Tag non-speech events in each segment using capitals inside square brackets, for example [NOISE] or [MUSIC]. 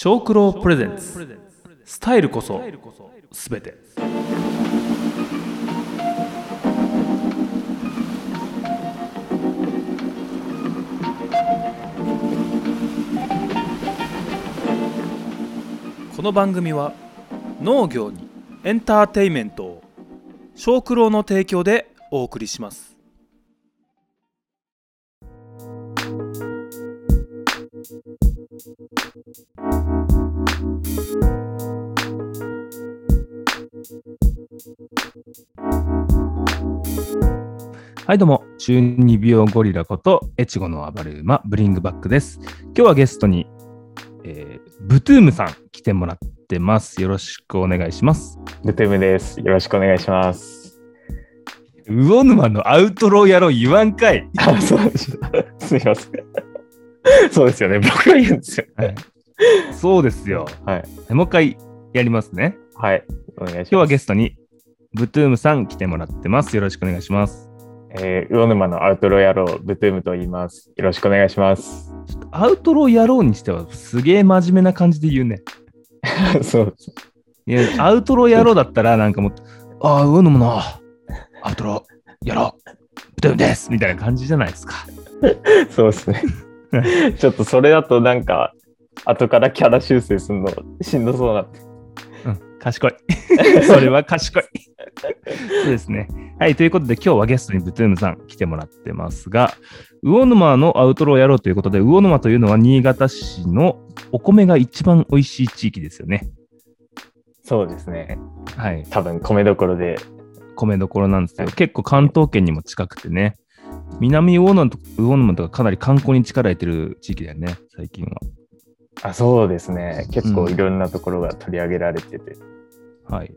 小九郎プレゼンツ。スタイルこそすべて。この番組は農業にエンターテイメントを小九郎の提供でお送りします。はいどうも。中二病ゴリラこと越後の暴れ馬ブリングバックです。今日はゲストに、えー、ブトゥームさん来てもらってます。よろしくお願いします。ブトゥームです。よろしくお願いします。魚沼のアウトローやろう言わんかい。あそうでしたす [LAUGHS] みません [LAUGHS] そうですよね。僕が言うんですよ、はい、そうですよ。はい。もう一回やりますね。はい。お願いします。今日はゲストにブトゥームさん来てもらってます。よろしくお願いします。えー、魚沼のアウトロー野郎、ブトゥームと言います。よろしくお願いします。アウトロー野郎にしてはすげえ真面目な感じで言うね。[LAUGHS] そう。いや、アウトロー野郎だったらなんかもう、ああ、魚沼のアウトロー野郎、ブトゥームです。みたいな感じじゃないですか。[LAUGHS] そうですね。[LAUGHS] ちょっとそれだとなんか、後からキャラ修正するのしんどそうなって。うん、賢い。[LAUGHS] それは賢い。そうですね。はい、ということで今日はゲストにブトゥームさん来てもらってますが、魚沼のアウトローやろうということで、魚沼というのは新潟市のお米が一番美味しい地域ですよね。そうですね。はい。多分米どころで。米どころなんですけど、結構関東圏にも近くてね、南魚沼と魚沼とかかなり観光に力入れてる地域だよね、最近は。あそうですね。結構いろんなところが取り上げられてて。うん、はい。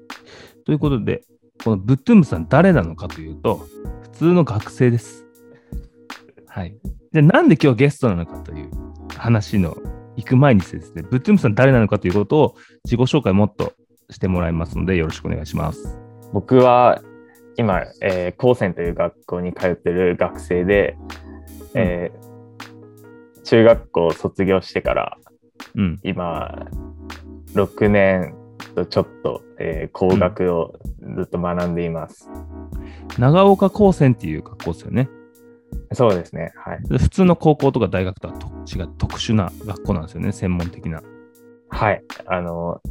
ということで、このブットゥームさん誰なのかというと、普通の学生です。はい。じゃあなんで今日ゲストなのかという話の行く前にですね、ブットゥームさん誰なのかということを自己紹介もっとしてもらいますので、よろしくお願いします。僕は今、えー、高専という学校に通ってる学生で、えー、中学校を卒業してから、うん、今、6年とちょっと、えー、工学をずっと学んでいます。長岡高専っていう学校ですよね。そうですね。はい。普通の高校とか大学とは違う特殊な学校なんですよね、専門的な。はい。あの、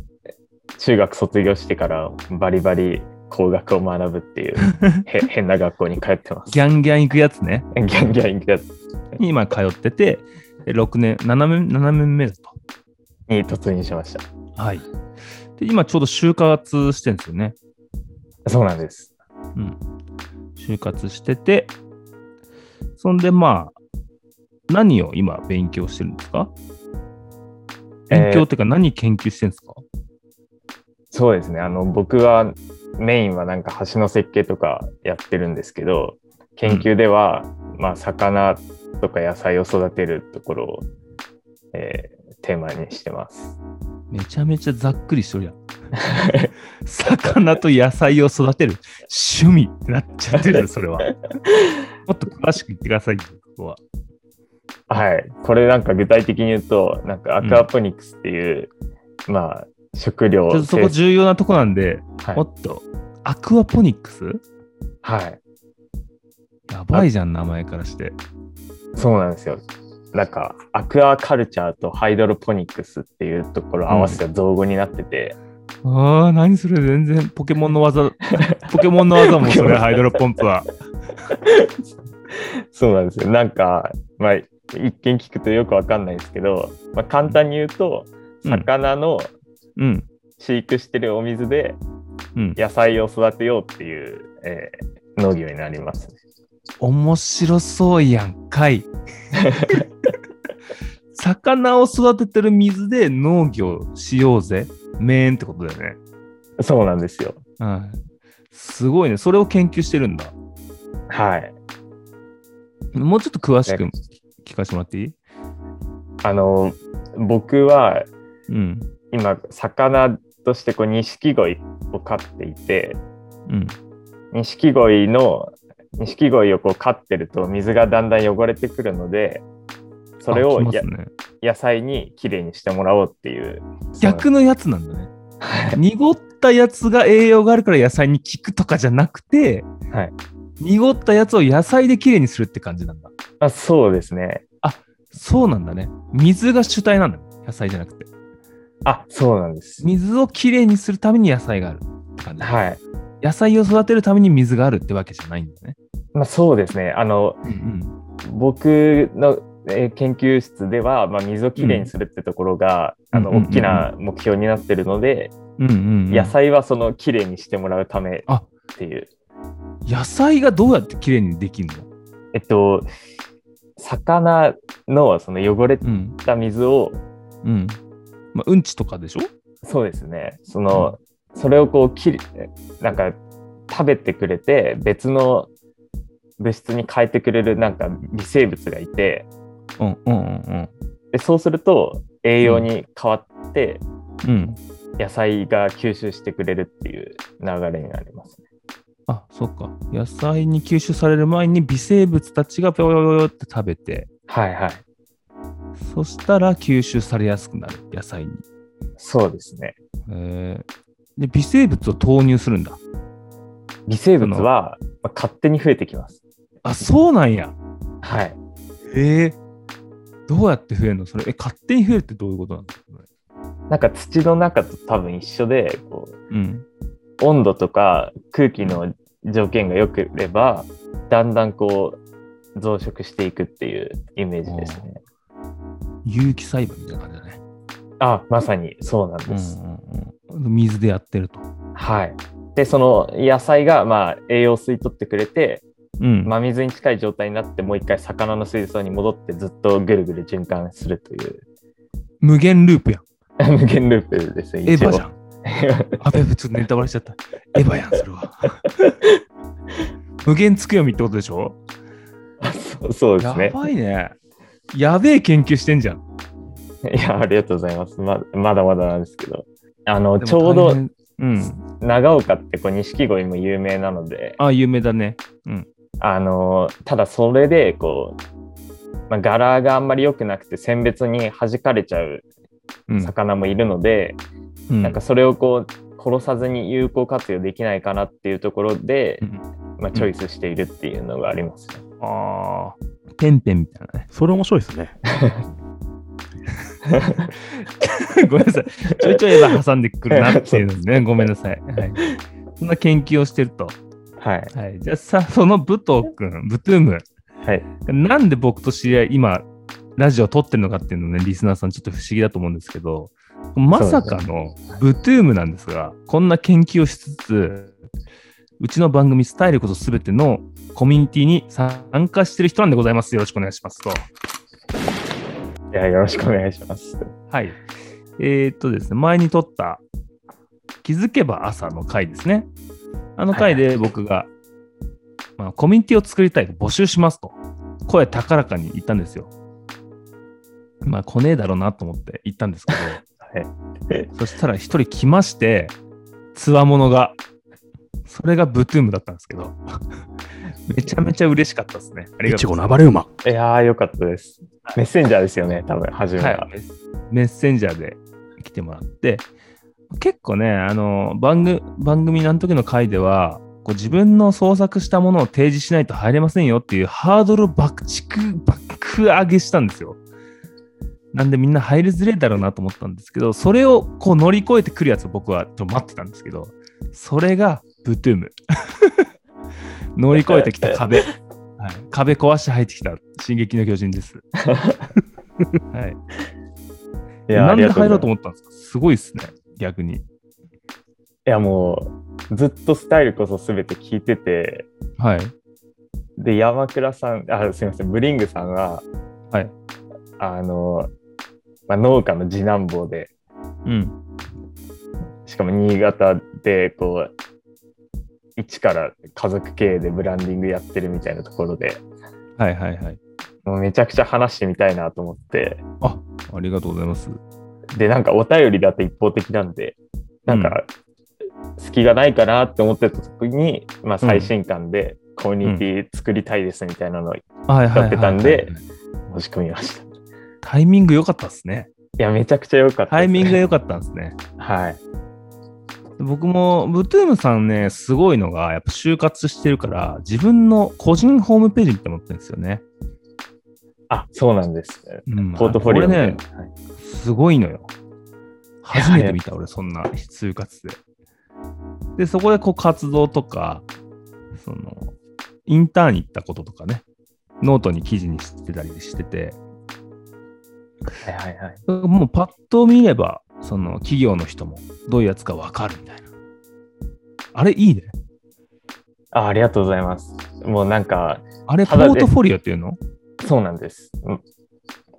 中学卒業してからバリバリ工学を学ぶっていう [LAUGHS] 変な学校に通ってます。ギャンギャン行くやつね。ギャンギャン行くやつ。今通ってて、6年、7年 ,7 年目だと。に突入しました。はい。で、今ちょうど就活してるんですよね。そうなんです。うん。就活してて、そんでまあ、何を今勉強してるんですか？勉強っていうか何研究してるんですか、えー、そうですね。あの、僕はメインはなんか橋の設計とかやってるんですけど、研究では、うん、まあ、魚とか野菜を育てるところを、えー、テーマにしてます。めちゃめちゃざっくりしとるやん。[LAUGHS] 魚と野菜を育てる趣味ってなっちゃってる [LAUGHS] それは。もっと詳しく言ってくださいここは。はい。これなんか具体的に言うと、なんかアクアポニクスっていう、うん、まあ、食料。そこ重要なとこなんで、はい、もっと、アクアポニックス？はい。やばいじゃん、名前からして。そうなんですよ。なんかアクアカルチャーとハイドロポニクスっていうところを合わせた造語になってて、うん、ああ何それ？全然ポケモンの技 [LAUGHS] ポケモンの技もそれハイドロポンプは。[LAUGHS] そうなんですよ。なんかまあ一見聞くとよくわかんないですけど、まあ、簡単に言うと、魚の飼育してるお水で野菜を育てようっていう、えー、農業になりますね。面白そうやんかい。[LAUGHS] 魚を育ててる水で農業しようぜ。メーンってことだよね。そうなんですよ。はい。すごいね。それを研究してるんだ。はい。もうちょっと詳しく聞かせてもらっていい？あの、僕は、うん、今、魚としてこう錦鯉を飼っていて、うん、錦鯉の錦鯉をこう飼ってると水がだんだん汚れてくるので、それを、ね、野菜にきれいにしてもらおうっていう逆のやつなんだね。濁ったやつが栄養があるから野菜に効くとかじゃなくて、はい、濁ったやつを野菜できれいにするって感じなんだ。あそうですね。あそうなんだね。水が主体なんだ野菜じゃなくてあそうなんです。水をきれいにするために野菜があるって感じ。はい。野菜を育てるために水があるってわけじゃないんだね。まあそうですね。あの、うんうん、僕の研究室では、まあ、水をきれいにするってところが、うん、あの大きな目標になってるので、うんうんうん、野菜はそのきれいにしてもらうためっていう。野菜がどうやってきれいにできるの？えっと魚のその汚れた水を、うん、うん、まあ、うんちとかでしょ？そうですね。その、うん、それをこうきなんか食べてくれて別の物質に変えてくれるなんか微生物がいて、うんうんうんでそうすると栄養に変わって、うん、野菜が吸収してくれるっていう流れになりますね。あ、そっか。野菜に吸収される前に微生物たちがぴょよよって食べて、はいはい。そしたら吸収されやすくなる、野菜に。そうですね。えー、で、微生物を投入するんだ。微生物は、まあ、勝手に増えてきます。あ、そうなんや。はい。えー、どうやって増えるの？それ、え、勝手に増えるってどういうことなんですかなんか土の中と多分一緒で、こう、うん、温度とか空気の条件が良ければ、だんだんこう、増殖していくっていうイメージですね。有機栽培みたいな感じだね。あ、まさに。そうなんです。うんうんうん、水でやってると。はい。で、その野菜がまあ栄養を吸い取ってくれて、うん、真水に近い状態になってもう一回魚の水槽に戻ってずっとぐるぐる循環するという。無限ループやん。[LAUGHS] 無限ループですねエヴァじゃん。[LAUGHS] あべぶちょっとネタバレしちゃった。エヴァやんそれは。[LAUGHS] 無限つくよみってことでしょ？そうそうですね。やばいねやべえ研究してんじゃん。いやありがとうございます。ままだまだなんですけど。あのちょうどうん、長岡ってこう錦鯉も有名なので。あ有名だね。うん。あのただそれでこう、まあ、柄があんまり良くなくて選別に弾かれちゃう魚もいるので、うん、なんかそれをこう殺さずに有効活用できないかなっていうところで、うん、まあ、チョイスしているっていうのがありますね。ああ、ペンペンみたいなね。それ面白いですね。[LAUGHS] ごめんなさい。ちょいちょいエヴァ挟んでくるなっていうのね。[LAUGHS] ごめんなさい。はい、そんな研究をしてると。はい。はい、じゃあさ、その武藤君、ブトゥーム。はい。なんで僕と知り合い、今、ラジオを撮ってるのかっていうのね、リスナーさんちょっと不思議だと思うんですけど、まさかのブトゥームなんですが、こんな研究をしつつ、うちの番組スタイルこそすべてのコミュニティに参加してる人なんでございます。よろしくお願いしますと。いや、よろしくお願いします。はい。えー、っとですね、前に撮った気づけば朝の回ですね。あの回で僕が、まあ、コミュニティを作りたいと募集しますと、声高らかに言ったんですよ。まあ、来ねえだろうなと思って言ったんですけど、[LAUGHS] はい、そしたら一人来まして、つわものが。それがブトゥームだったんですけど、[LAUGHS] めちゃめちゃ嬉しかったですね。ありがとうございます。馬。いやー、よかったです。メッセンジャーですよね、多分、初めは、はい、メッセンジャーで来てもらって、結構ね、あの番組番組の時の回では、こう自分の創作したものを提示しないと入れませんよっていうハードルを爆竹、爆上げしたんですよ。なんでみんな入りづれだろうなと思ったんですけど、それをこう乗り越えてくるやつを僕はちょっと待ってたんですけど、それがブトゥーム。[LAUGHS] 乗り越えてきた壁。はい、壁壊して入ってきた進撃の巨人です。[LAUGHS] はい。いやなんで入ろうと思ったんですか？すごいっすね、逆に。いやもう、ずっとスタイルこそ全て聞いてて、はい。で、山倉さん、あ、すみません、ブリングさんは、はい。あの、まあ、農家の次男坊で、うん、しかも新潟でこう一から家族経営でブランディングやってるみたいなところで、はいはいはい。もうめちゃくちゃ話してみたいなと思って。あ、ありがとうございます。で、なんかお便りだと一方的なんで、なんか、隙がないかなって思ってた時に、まあ最新刊でコミュニティ作りたいですみたいなのをやってたんで、申し込みました。タイミング良かったですね。いや、めちゃくちゃ良かった、ね、タイミングが良かったんですね。はい。僕も、ブトゥームさんね、すごいのが、やっぱ就活してるから、自分の個人ホームページって思ってるんですよね。あ、そうなんですね。うん、ポートフォリオね、はい、すごいのよ。初めて見た、俺、そんな就活で。で、そこでこう活動とか、その、インターンに行ったこととかね、ノートに記事にしてたりしてて、はいはいはい。もうパッと見れば、その企業の人もどういうやつかわかるみたいな。あれいいね。あありがとうございます。もうなんか。あれ、ポートフォリオっていうの？そうなんです。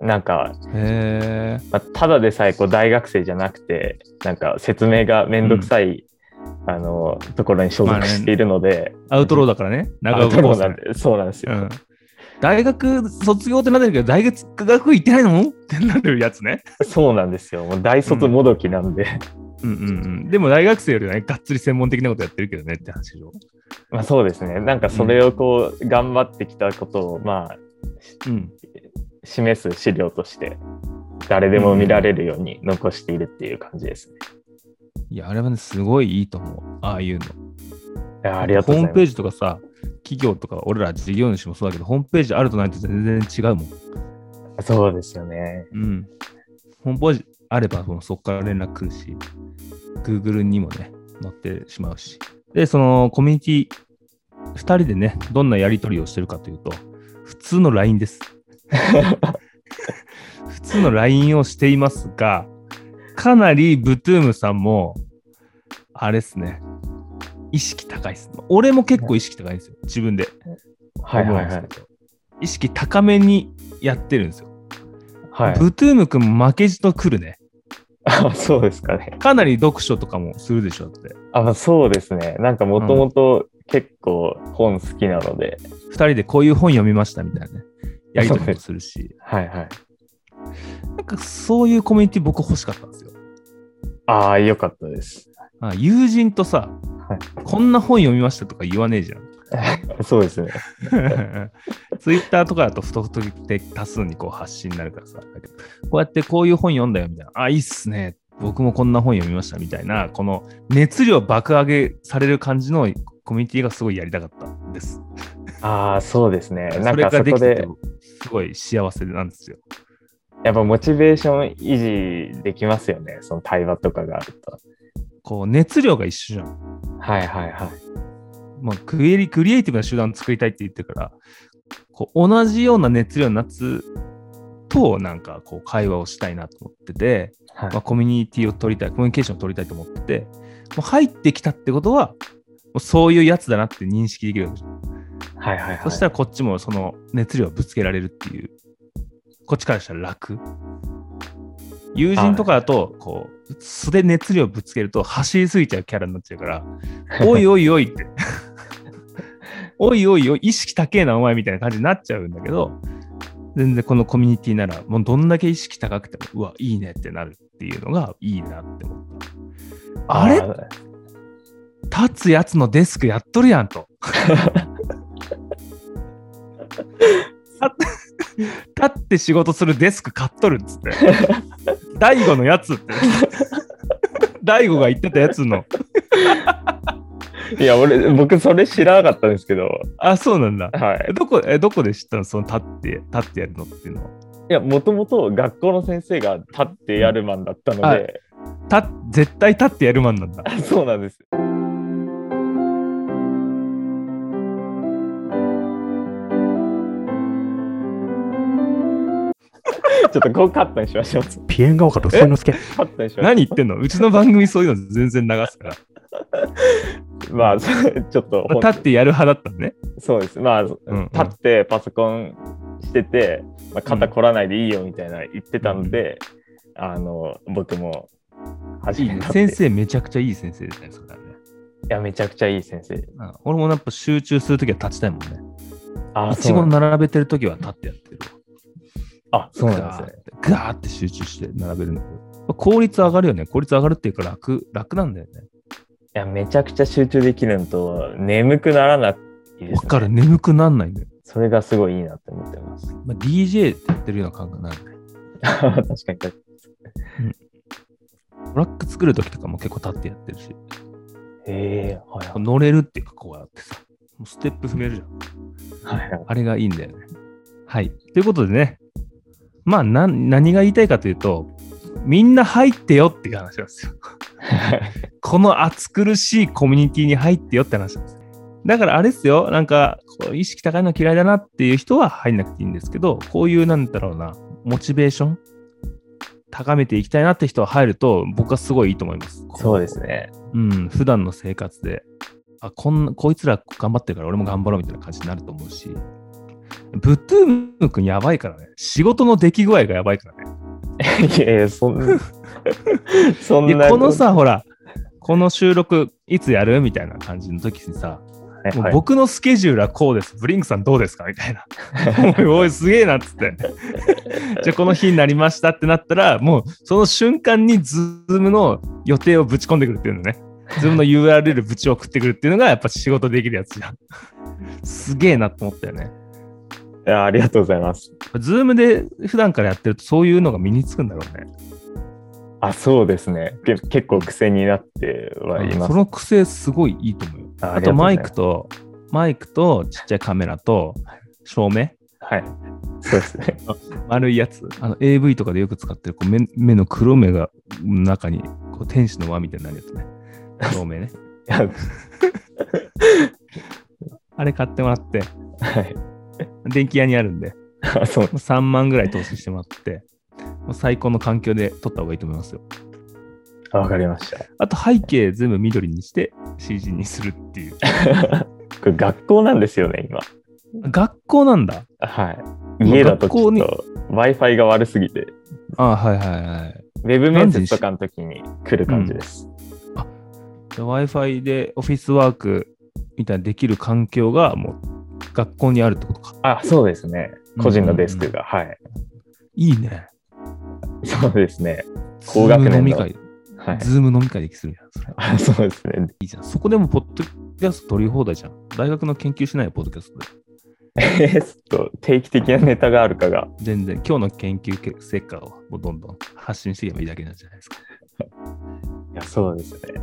なんか、へまあ、ただでさえこう大学生じゃなくて、なんか説明がめんどくさい、うん、あのところに所属しているので、まあね、アウトローだからね、長岡ローなんで、そうなんですよ。うん大学卒業ってなってるけど、大学行ってないの？ってなるやつね。そうなんですよ。もう大卒もどきなんで、うん。うんうんうん。でも大学生よりはね、がっつり専門的なことやってるけどねって話でしょ。まあそうですね。なんかそれをこう、頑張ってきたことを、まあ、うん、示す資料として、誰でも見られるように残しているっていう感じですね。いや、あれはね、すごいいいと思う。ああいうの。いや、ありがとう。ホームページとかさ、企業とか、俺ら事業主もそうだけど、ホームページあるとないと全然違うもん。そうですよね。うん。ホームページあれば、そこから連絡来るし、Google にもね、載ってしまうし。で、そのコミュニティ、2人でね、どんなやり取りをしてるかというと、普通の LINE です。[LAUGHS] 普通の LINE をしていますが、かなりブトゥームさんも、あれですね、意識高いです。俺も結構意識高いんですよ、自分で。はいはいはい。意識高めにやってるんですよ。はい。ブトゥーム君も負けじと来るね。あ、そうですかね。かなり読書とかもするでしょって。あ、そうですね。なんかもともと結構本好きなので。二、人でこういう本読みましたみたいなね。やりとりもするし。はいはい。なんかそういうコミュニティ僕欲しかったんですよ。ああ、よかったです。あ友人とさ、はい、こんな本読みましたとか言わねえじゃん。[LAUGHS] そうですね。[LAUGHS] ツイッターとかだと不特定多数にこう発信になるからさ、こうやってこういう本読んだよみたいな、あ、いいっすね。僕もこんな本読みましたみたいな、この熱量爆上げされる感じのコミュニティがすごいやりたかったんです。ああ、そうですね。[LAUGHS] なんかそれができてすごい幸せなんですよ。やっぱモチベーション維持できますよね、その対話とかがあると。こう熱量が一緒じゃん。はいはいはい。まあ、クリエイティブな集団を作りたいって言ってから、こう同じような熱量の夏となんかこう会話をしたいなと思ってて、はい、まあ、コミュニティを取りたい、コミュニケーションを取りたいと思ってて、もう入ってきたってことは、もうそういうやつだなって認識できるわけじゃん。はいはいはい。そしたらこっちもその熱量をぶつけられるっていう、こっちからしたら楽。友人とかだと、こう、素で熱量ぶつけると走りすぎちゃうキャラになっちゃうから、おいおいおいって、[LAUGHS] おいおいおい、意識高えなお前みたいな感じになっちゃうんだけど、全然このコミュニティなら、もうどんだけ意識高くても、うわ、いいねってなるっていうのがいいなって思った。あれ？立つやつのデスクやっとるやんと。[LAUGHS] [LAUGHS] 立って仕事するデスク買っとるっつって。大悟のやつって。[LAUGHS] 大悟が言ってたやつの。いや、俺、僕、それ知らなかったんですけど。あ、そうなんだ。はい。どこ、え、どこで知ったの？その立って、立ってやるのっていうのは。いや、もともと学校の先生が立ってやるマンだったので。た絶対立ってやるマンなんだ。[LAUGHS] そうなんです。ちょっとこうカットにしましょう。ピエンが多かった、そういうの好き。カットにしましょう。何言ってんの？うちの番組そういうの全然流すから。[LAUGHS] まあ、ちょっと。立ってやる派だったね。そうです。まあ、うんうん、立ってパソコンしてて、まあ、肩凝らないでいいよみたいな言ってたので、うん、あの、僕も初めて。先生めちゃくちゃいい先生ですね、それね。いや、めちゃくちゃいい先生。俺もやっぱ集中するときは立ちたいもんね。あ、いちご並べてるときは立ってやってるあ、そうなんですね。ガーって集中して並べるんだけど。効率上がるよね。効率上がるっていうか楽、楽なんだよね。いや、めちゃくちゃ集中できるのと、眠くならないですね。わかる、眠くなんないんだよ。それがすごいいいなって思ってます。まあ、DJ ってやってるような感覚なんだ [LAUGHS] 確かに確かに。トラック作るときとかも結構立ってやってるし。ええはいはい。乗れるっていうか、こうやってさ、もうステップ踏めるじゃん。はいはい。あれがいいんだよね。はい。ということでね、まあ、な何が言いたいかというと、みんな入ってよっていう話なんですよ。[LAUGHS] この暑苦しいコミュニティに入ってよって話なんです。だからあれですよ、なんか、意識高いの嫌いだなっていう人は入んなくていいんですけど、こういう、なんだろうな、モチベーション高めていきたいなって人は入ると、僕はすごいいいと思います。そうですね。うん、普段の生活で、あ、こんな、こいつら頑張ってるから俺も頑張ろうみたいな感じになると思うし、ブトゥーム君やばいからね。仕事の出来具合がやばいからね。いやいや、そんな、[LAUGHS] そんで、な。このさ、ほら、この収録いつやるみたいな感じの時にさ、はいはい、僕のスケジュールはこうです。ブリンクさんどうですかみたいな。[LAUGHS] おいおい、すげえなっつって。じゃあこの日になりましたってなったら、もうその瞬間にズームの予定をぶち込んでくるっていうのね。ズームの URL ぶち送ってくるっていうのがやっぱ仕事できるやつじゃん。すげえなと思ったよね。いやありがとうございます。ズームで普段からやってるとそういうのが身につくんだろうね。あ、そうですね。け結構癖になってはいます。その癖すごいいいと思うよ。ああとマイク。と、マイクとちっちゃいカメラと照明。はい。そうですね。[LAUGHS] 丸いやつ。あの AV とかでよく使ってるこう目目の黒目が中にこう天使の輪みたいになるやつね。照明ね。[LAUGHS] [LAUGHS] あれ買ってもらって、はい。電気屋にあるんで、あそうもう3万ぐらい投資してもらって、もう最高の環境で撮った方がいいと思いますよ。わかりました。あと背景全部緑にして CG にするっていう。[LAUGHS] これ学校なんですよね、今。学校なんだ。はい。家だとちょっと Wi-Fi が悪すぎて、あはいはいはい。ウェブ面接とかの時に来る感じです。Wi-Fi でオフィスワークみたいなできる環境がもう学校にあるってことか。あ、そうですね。個人のデスクが。はい。いいね。そうですね。高学年の飲み会。はい。ズーム飲み会できするやん。それあ [LAUGHS] そうですね。いいじゃん。そこでもポッドキャスト取り放題じゃん。大学の研究しないよ、ポッドキャストで。[LAUGHS] えーっと、定期的なネタがあるかが。全然、今日の研究成果をもうどんどん発信していけばいいだけなんじゃないですか。いや、そうですね。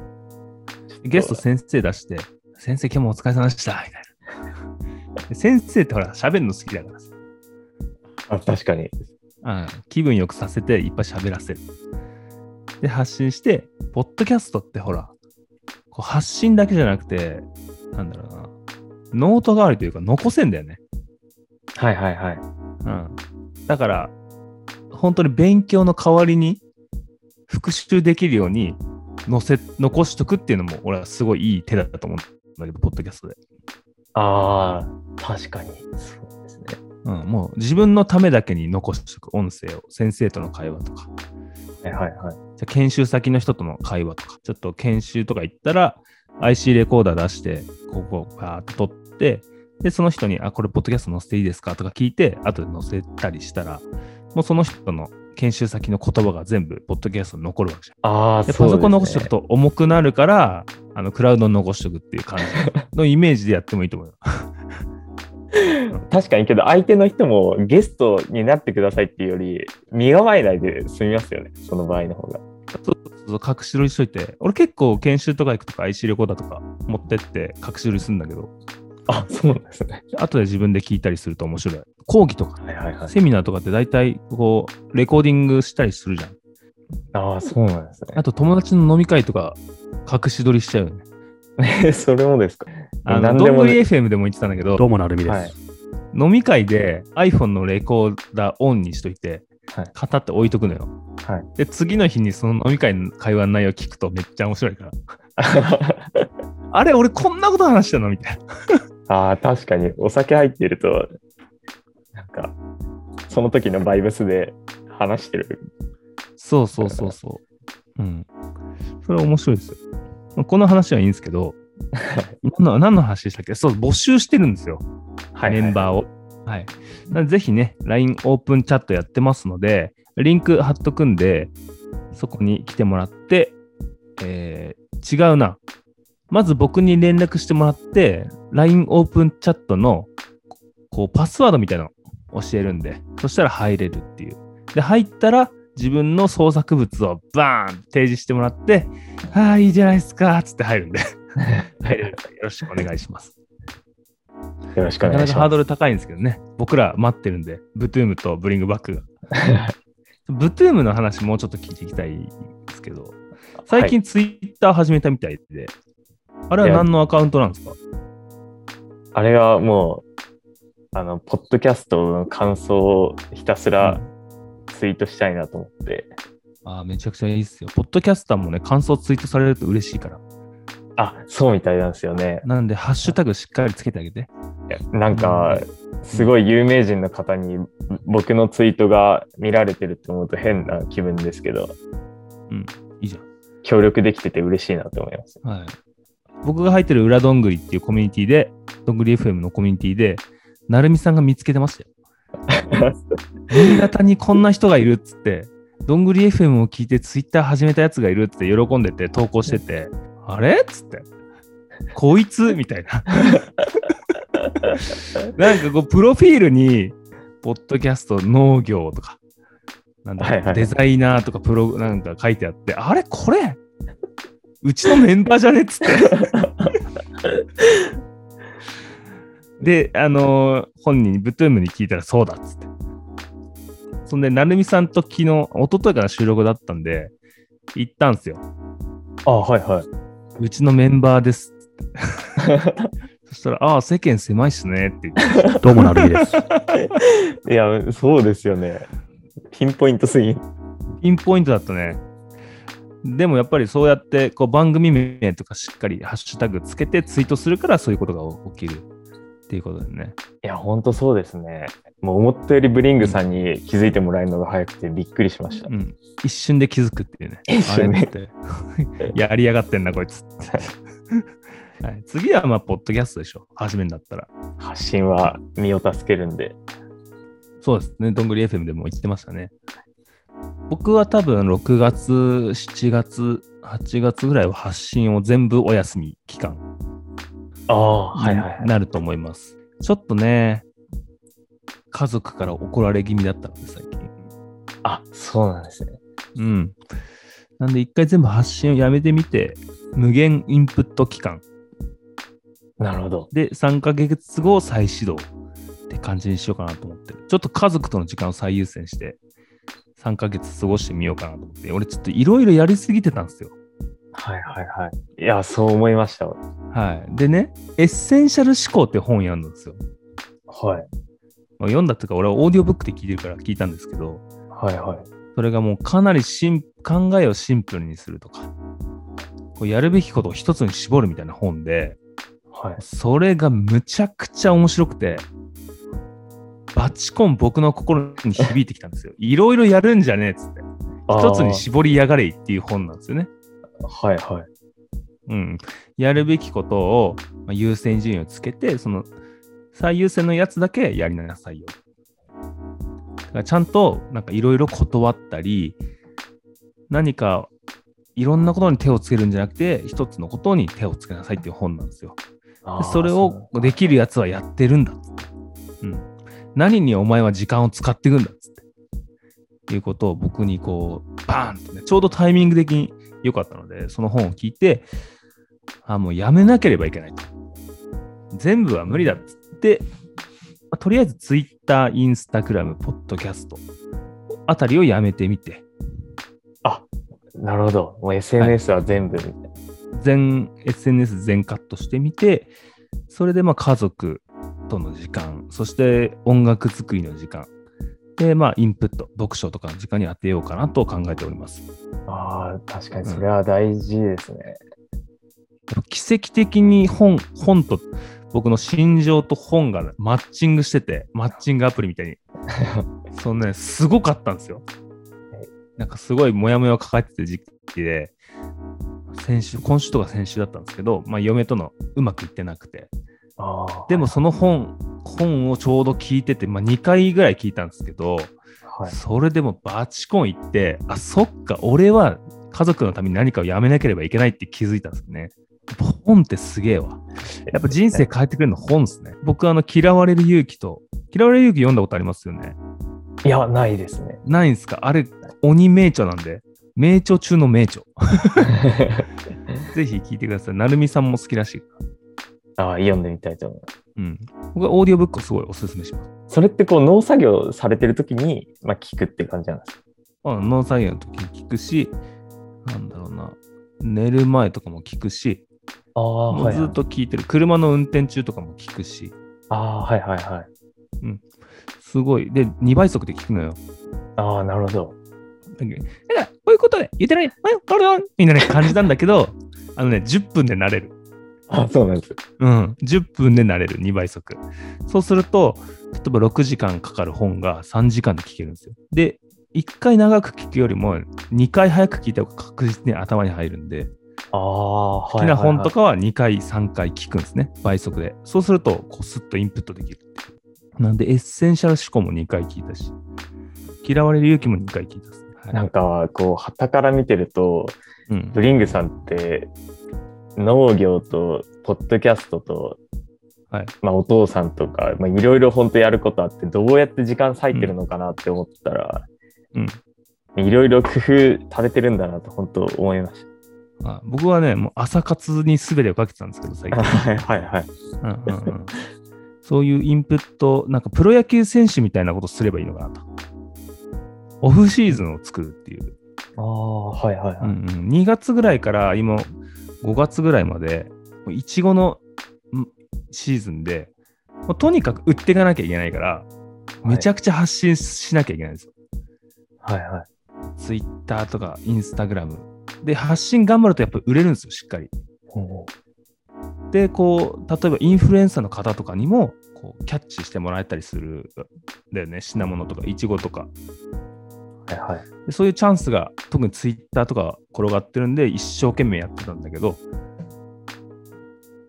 ゲスト先生出して、先生今日もお疲れ様でした、みたいな。で先生ってほら、喋るの好きだからさ。あ確かに。うん、気分よくさせていっぱい喋らせる。で、発信して、ポッドキャストってほら、こう発信だけじゃなくて、なんだろうな、ノート代わりというか残せんだよね。はいはいはい。うん。だから、本当に勉強の代わりに復習できるように載せ、残しとくっていうのも、俺はすごいいい手だったと思うんだけど、ポッドキャストで。ああ、確かに。そうですね。うん、もう自分のためだけに残しておく音声を、先生との会話とか、はいはいはい。じゃあ研修先の人との会話とか、ちょっと研修とか行ったら、IC レコーダー出して、ここをバーッと撮って、で、その人に、あ、これ、ポッドキャスト載せていいですかとか聞いて、後で載せたりしたら、もうその人の研修先の言葉が全部、ポッドキャストに残るわけじゃん。ああ、で、そうね。パソコン残しておくと重くなるから、あの、クラウドに残しておくっていう感じ [LAUGHS] のイメージでやってもいいと思うよ。確かにけど、相手の人もゲストになってくださいっていうより、身構えないで済みますよね。その場合の方が。そうそう隠し撮りしといて、俺結構研修とか行くとか IC レコーダーとか持ってって隠し撮りするんだけど、あ、そうなんですね。後で自分で聞いたりすると面白い。講義とか、はいはいはい。セミナーとかって大体こう、レコーディングしたりするじゃん。ああ、そうなんですあと友達の飲み会とか隠し撮りしちゃうよね。ね。それもですか？あの、何でもどんぐり FM でも言ってたんだけど、どうもなるみです。はい。飲み会で iPhone のレコーダーオンにしといて、はい片って置いとくのよ。はい。で、次の日にその飲み会の会話の内容聞くとめっちゃ面白いから。[LAUGHS] あれ、俺こんなこと話したのみたいな。ああ、確かに。お酒入ってると、なんか、その時のバイブスで話してる。そうそうそうそう。うん。それは面白いですよ。この話はいいんですけど、[LAUGHS] 何の何の話でしたっけ？そう、募集してるんですよ。はいメンバーを。はい。ぜひね、LINE オープンチャットやってますので、リンク貼っとくんで、そこに来てもらって、えー違うな。まず僕に連絡してもらって、LINE オープンチャットの、こう、パスワードみたいなの教えるんで、そしたら入れるっていうで、入ったら自分の創作物をバーン提示してもらって、ああ、いいじゃないですか、つって入るんで [LAUGHS] 入れるよろしくお願いします。よろしくお願いします。なかなかハードル高いんですけどね。僕ら待ってるんで、ブトゥームとブリングバックが。[LAUGHS] ブトゥームの話もうちょっと聞いていきたいですけど、最近ツイッター始めたみたいで、はい、あれは何のアカウントなんですか？あれはもう、あの、ポッドキャストの感想をひたすらツイートしたいなと思って。うん、ああ、めちゃくちゃいいっすよ。ポッドキャスターもね、感想ツイートされると嬉しいから。あ、そうみたいなんですよね。なんで、ハッシュタグしっかりつけてあげて。なんか、すごい有名人の方に僕のツイートが見られてるって思うと変な気分ですけど、うん、いいじゃん。協力できてて嬉しいなと思います。はい。僕が入ってる裏どんぐりっていうコミュニティで、どんぐり FM のコミュニティで、なるみさんが見つけてましたよ。[LAUGHS] 新潟にこんな人がいるっつって、どんぐり FM を聞いてツイッター始めたやつがいるって喜んでて投稿してて、あれっつって、こいつみたいな。[LAUGHS] なんかこう、プロフィールに、ポッドキャスト農業とか、なんだ、はいはい、デザイナーとかプロなんか書いてあって、あれこれうちのメンバーじゃねっつって。[LAUGHS] で、あのー、本人に、ブトゥームに聞いたらそうだっつって。そんで、なるみさんと昨日、一昨日から収録だったんで、行ったんすよ。あはいはい。うちのメンバーです [LAUGHS] そしたら、ああ、世間狭いっすねって言って、どうもなるみです。いや、そうですよね。ピンポイントすぎピンポイントだったね。でもやっぱりそうやってこう番組名とかしっかりハッシュタグつけてツイートするからそういうことが起きるっていうことだよね。いや、ほんとそうですね。もう思ったよりブリングさんに気づいてもらえるのが早くてびっくりしました。うん、一瞬で気づくっていうね。一瞬で。[LAUGHS] やりやがってんな、こいつ。[LAUGHS] はい、次はまあ、ポッドキャストでしょ。初めになったら。発信は身を助けるんで。そうですね。どんぐり FM でも言ってましたね。僕は多分6月、7月、8月ぐらいは発信を全部お休み期間になると思います。ちょっとね、家族から怒られ気味だったので、最近。あ、そうなんですね。うん。なんで一回全部発信をやめてみて、無限インプット期間。なるほど。で、3ヶ月後再始動って感じにしようかなと思ってる。ちょっと家族との時間を最優先して、3ヶ月過ごしてみようかなと思って、俺ちょっといろいろやりすぎてたんですよ。はいはいはい。いや、そう思いました。はい。でね、エッセンシャル思考って本読んだんですよ。はい。まあ、読んだっていうか、俺はオーディオブックで聞いてるから聞いたんですけど、はいはい。それがもうかなりしん考えをシンプルにするとか、こうやるべきことを一つに絞るみたいな本で、はい、それがむちゃくちゃ面白くて、バチコン僕の心に響いてきたんですよ。[LAUGHS] いろいろやるんじゃねえっつって。一つに絞りやがれいっていう本なんですよね。はいはい。うん。やるべきことを、まあ、優先順位をつけて、その最優先のやつだけやりなさいよ。だからちゃんとなんかいろいろ断ったり、何かいろんなことに手をつけるんじゃなくて、一つのことに手をつけなさいっていう本なんですよ。でそれをできるやつはやってるんだっつって。うん。何にお前は時間を使っていくんだっつって。いうことを僕にこう、バーンとね、ちょうどタイミング的に良かったので、その本を聞いて、あ、もうやめなければいけないと。全部は無理だっつって、まあ、とりあえず Twitter、Instagram、Podcast あたりをやめてみて。あ、なるほど。もう SNS は全部みたいな。はい、全 SNS 全カットしてみて、それでまあ家族との時間、そして音楽作りの時間、で、まあ、インプット、読書とかの時間に当てようかなと考えております。ああ、確かにそれは大事ですね。うん、奇跡的に本、本と、僕の心情と本がマッチングしてて、マッチングアプリみたいに。[LAUGHS] そのね、すごかったんですよ。なんかすごいモヤモヤを抱えてた時期で、先週、今週とか先週だったんですけど、まあ、嫁とのうまくいってなくて、でもその本、本をちょうど聞いてて、まあ、2回ぐらい聞いたんですけど、はい、それでもバチコン行って、あ、そっか、俺は家族のために何かをやめなければいけないって気づいたんですね。本ってすげえわ。やっぱ人生変えてくれるの本ですね。僕、あの、嫌われる勇気と、嫌われる勇気読んだことありますよね。いや、ないですね。ないんすか？あれ、鬼名著なんで、名著中の名著。[LAUGHS] [LAUGHS] ぜひ聞いてください。なるみさんも好きらしいああ、読んでみたいと思います。うん。僕はオーディオブックをすごいおすすめします。それってこう農作業されてる時に、まあ、聞くって感じなんですか？あ農作業の時に聞くし、なんだろうな、寝る前とかも聞くし、あはい、ずっと聞いてる、車の運転中とかも聞くし。ああ、はいはいはい。うん。すごい。で、2倍速で聞くのよ。ああ、なるほど。だから、こういうことで言ってない、みんなね、感じなんだけど、あのね、10分で慣れる。あ、そうなんですうん。10分で慣れる、2倍速。そうすると、例えば6時間かかる本が3時間で聞けるんですよ。で、1回長く聞くよりも、2回早く聞いた方が確実に頭に入るんで、あ好きな本とかは2回、3回聞くんですね、倍速で。そうすると、こうスッとインプットできるなんで、エッセンシャル思考も2回聞いたし、嫌われる勇気も2回聞いた、はい、なんか、こう、はたから見てると、うん、ブリングさんって、農業と、ポッドキャストと、はいまあ、お父さんとか、まあ、いろいろ本当やることあって、どうやって時間割いてるのかなって思ったら、うん、いろいろ工夫されてるんだなと本当思いました。あ僕はね、もう朝活に全てをかけてたんですけど、最近。[LAUGHS] はいはいはい。うんうんうん、そういうインプット、なんかプロ野球選手みたいなことすればいいのかなと。オフシーズンを作るっていう。ああ、はいはいはい、うんうん。2月ぐらいから今、5月ぐらいまで、いちごのシーズンで、とにかく売っていかなきゃいけないから、めちゃくちゃ発信しなきゃいけないんですよ。はいはい。ツイッターとかインスタグラム。で、発信頑張るとやっぱ売れるんですよ、しっかり。で、こう、例えばインフルエンサーの方とかにも、こう、キャッチしてもらえたりするんだよね、品物とか、いちごとか。はいはいで。そういうチャンスが、特にツイッターとか転がってるんで、一生懸命やってたんだけど、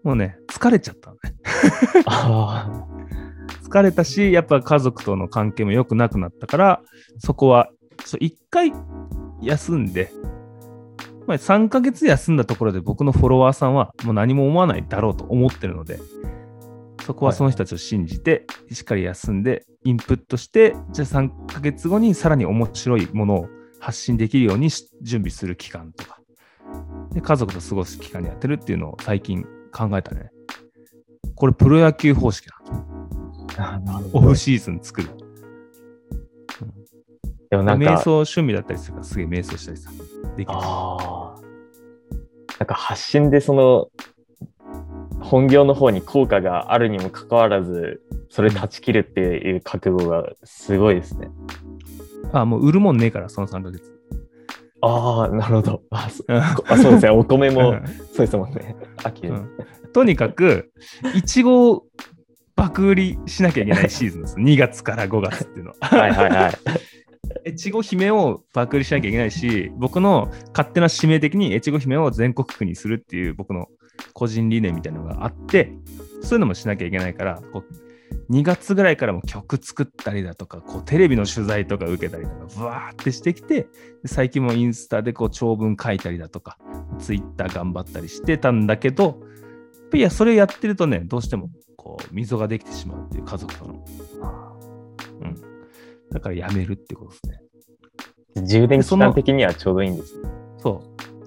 もうね、疲れちゃったのね。[LAUGHS] 疲れたし、やっぱ家族との関係も良くなくなったから、そこは、一回休んで、まあ、3ヶ月休んだところで僕のフォロワーさんはもう何も思わないだろうと思ってるので、そこはその人たちを信じて、しっかり休んで、インプットして、じゃあ3ヶ月後にさらに面白いものを発信できるように準備する期間とか、で家族と過ごす期間にやってるっていうのを最近考えたね。これプロ野球方式だ。オフシーズン作る。でもなんか。瞑想趣味だったりするから、すげえ瞑想したりさ。できる。なんか発信でその、本業の方に効果があるにもかかわらず、それ断ち切るっていう覚悟がすごいですね。ああ、もう売るもんねえから、その3ヶ月。ああ、なるほど。ああそうですね。お米もそうですもんね。秋、うん、とにかく、いちごを爆売りしなきゃいけないシーズンです。[LAUGHS] 2月から5月っていうのは。はいはいはい。[LAUGHS] 越後姫をパクリしなきゃいけないし、僕の勝手な使命的に越後姫を全国区にするっていう僕の個人理念みたいなのがあって、そういうのもしなきゃいけないから、こう2月ぐらいからも曲作ったりだとか、こうテレビの取材とか受けたりとか、ブワーってしてきて、最近もインスタでこう長文書いたりだとか、ツイッター頑張ったりしてたんだけど、いや、それやってるとね、どうしてもこう溝ができてしまうっていう家族との。うん。だからやめるってことですね。充電期間的にはちょうどいいんですね。そ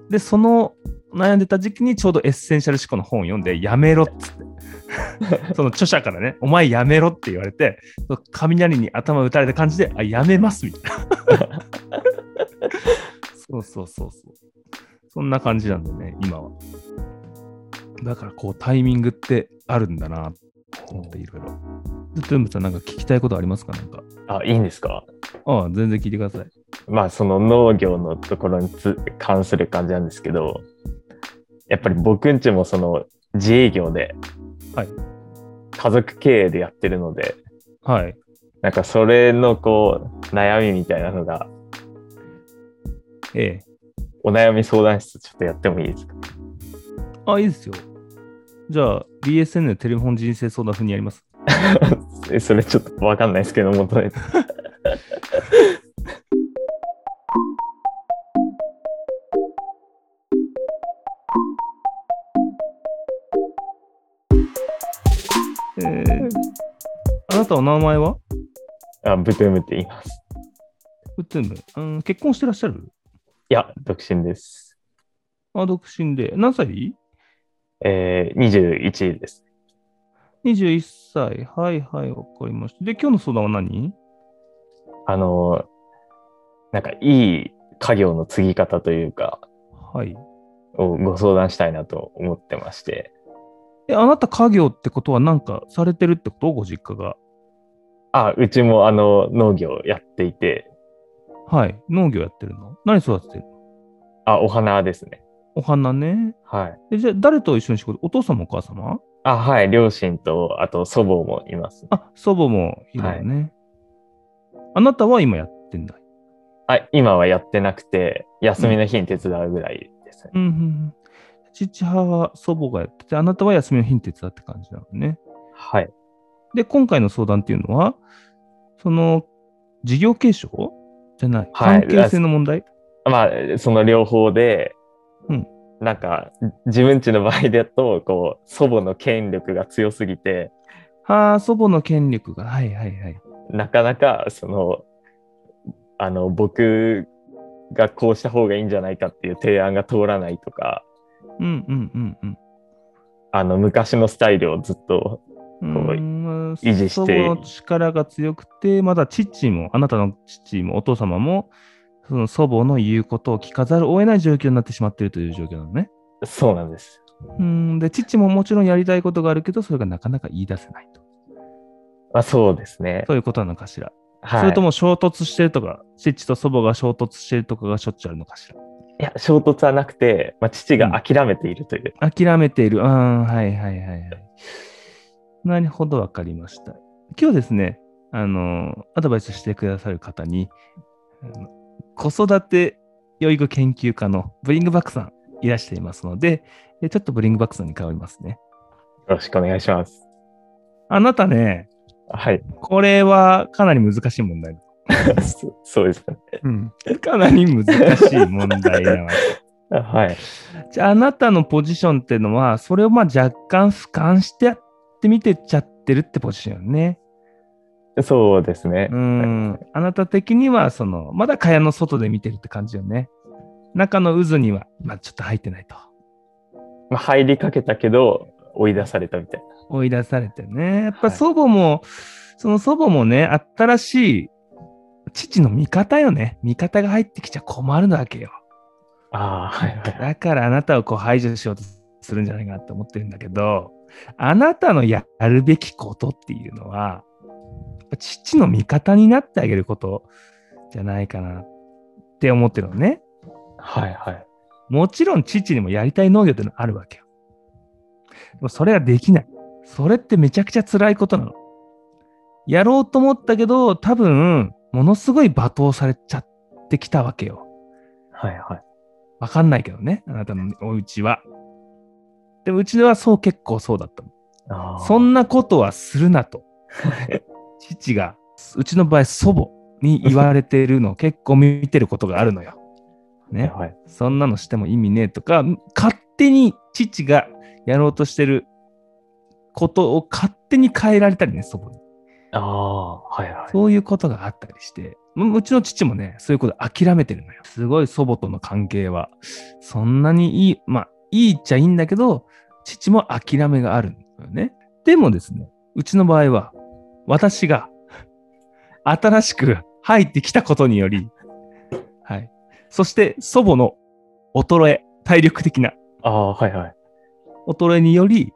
う。で、その悩んでた時期にちょうどエッセンシャル思考の本を読んで、やめろっつって。[LAUGHS] その著者からね、お前やめろって言われて、雷に頭打たれた感じで、あ、やめますみたいな。[LAUGHS] そうそうそうそう。そんな感じなんだよね、今は。だからこうタイミングってあるんだなと思っていろいろ。トゥンブさんなんか聞きたいことありますか？なんか。あ、いいんですか？ああ、全然聞いてください。まあ、その農業のところに関する感じなんですけど、やっぱり僕んちもその自営業で、はい。家族経営でやってるので、はい。なんかそれのこう、悩みみたいなのが、ええ。お悩み相談室ちょっとやってもいいですか？あ、いいですよ。じゃあ、BSN でテレフォン人生相談風にやります [LAUGHS] それちょっとわかんないですけど、元ネ [LAUGHS] えー、あなたお名前は？あ、ブトゥームって言います。ブトゥーム、うん、結婚してらっしゃる？いや、独身です。あ、独身で。何歳？えー、21です。21歳。はいはい、わかりました。で、今日の相談は何？あの、なんかいい家業の継ぎ方というか、はい。をご相談したいなと思ってまして。え、あなた家業ってことは何かされてるってこと？ご実家が。あ、うちもあの農業やっていて。はい。農業やってるの？何育ててるの？あ、お花ですね。お花ね。はい。えじゃあ誰と一緒に仕事？お父様お母様？あ、はい。両親と、あと祖母もいます、あ、祖母もいるよね、はい。あなたは今やってんだあ、今はやってなくて、休みの日に手伝うぐらいですね。うん、うん、父母は祖母がやってて、あなたは休みの日に手伝って感じなのね。はい。で、今回の相談っていうのは、その、事業継承じゃない、関係性の問題？まあ、その両方で、うん、なんか、自分ちの場合だと、こう、祖母の権力が強すぎて、はあ、祖母の権力が、はいはいはい。なかなか、その、あの、僕がこうした方がいいんじゃないかっていう提案が通らないとか、うんうんうんうん。あの、昔のスタイルをずっと、こう、維持して。祖母の力が強くて、まだ父も、あなたの父もお父様も、その祖母の言うことを聞かざるを得ない状況になってしまっているという状況なのね。そうなんです。うんで、父ももちろんやりたいことがあるけど、それがなかなか言い出せないと。あそうですね。そういうことなのかしら。はい、それとも衝突してるとか、父と祖母が衝突してるとかがしょっちゅうあるのかしら。いや、衝突はなくて、まあ、父が諦めているという。うん、諦めている。うん、はいはいはいはい。なるほど、わかりました。今日ですね、あの、アドバイスしてくださる方に、子育て養育研究家のブリングバックさんいらしていますので、ちょっとブリングバックさんに変わりますね。よろしくお願いします。あなたね、はい。これはかなり難しい問題そ [LAUGHS] そうですね、うん。かなり難しい問題なわけ。[LAUGHS] はい。じゃあ、あなたのポジションっていうのは、それをまあ若干俯瞰してやってみてっちゃってるってポジションね。そうですね。うん。あなた的には、その、まだ蚊帳の外で見てるって感じよね。中の渦には、まあちょっと入ってないと。まあ入りかけたけど、追い出されたみたいな。追い出されてね。やっぱ祖母も、はい、その祖母もね、新しい父の味方よね。味方が入ってきちゃ困るわけよ。ああ、はいはい。だからあなたをこう排除しようとするんじゃないかなと思ってるんだけど、あなたのやるべきことっていうのは、父の味方になってあげることじゃないかなって思ってるのね。はいはい。もちろん父にもやりたい農業ってのあるわけよ。でもそれができない。それってめちゃくちゃ辛いことなの。やろうと思ったけど、多分、ものすごい罵倒されちゃってきたわけよ。はいはい。わかんないけどね、あなたのお家は。でもうちではそう結構そうだったの。そんなことはするなと。[LAUGHS] 父が、うちの場合祖母に言われているのを [LAUGHS] 結構見てることがあるのよ。ね。はい、そんなのしても意味ねえとか、勝手に父がやろうとしてることを勝手に変えられたりね、祖母に。ああ、はいはい。そういうことがあったりして、うちの父もね、そういうこと諦めてるのよ。すごい祖母との関係は、そんなにいい、まあ、いいっちゃいいんだけど、父も諦めがあるんだよね。でもですね、うちの場合は、私が新しく入ってきたことにより、はい。そして祖母の衰え、体力的な。ああ、はいはい。衰えにより、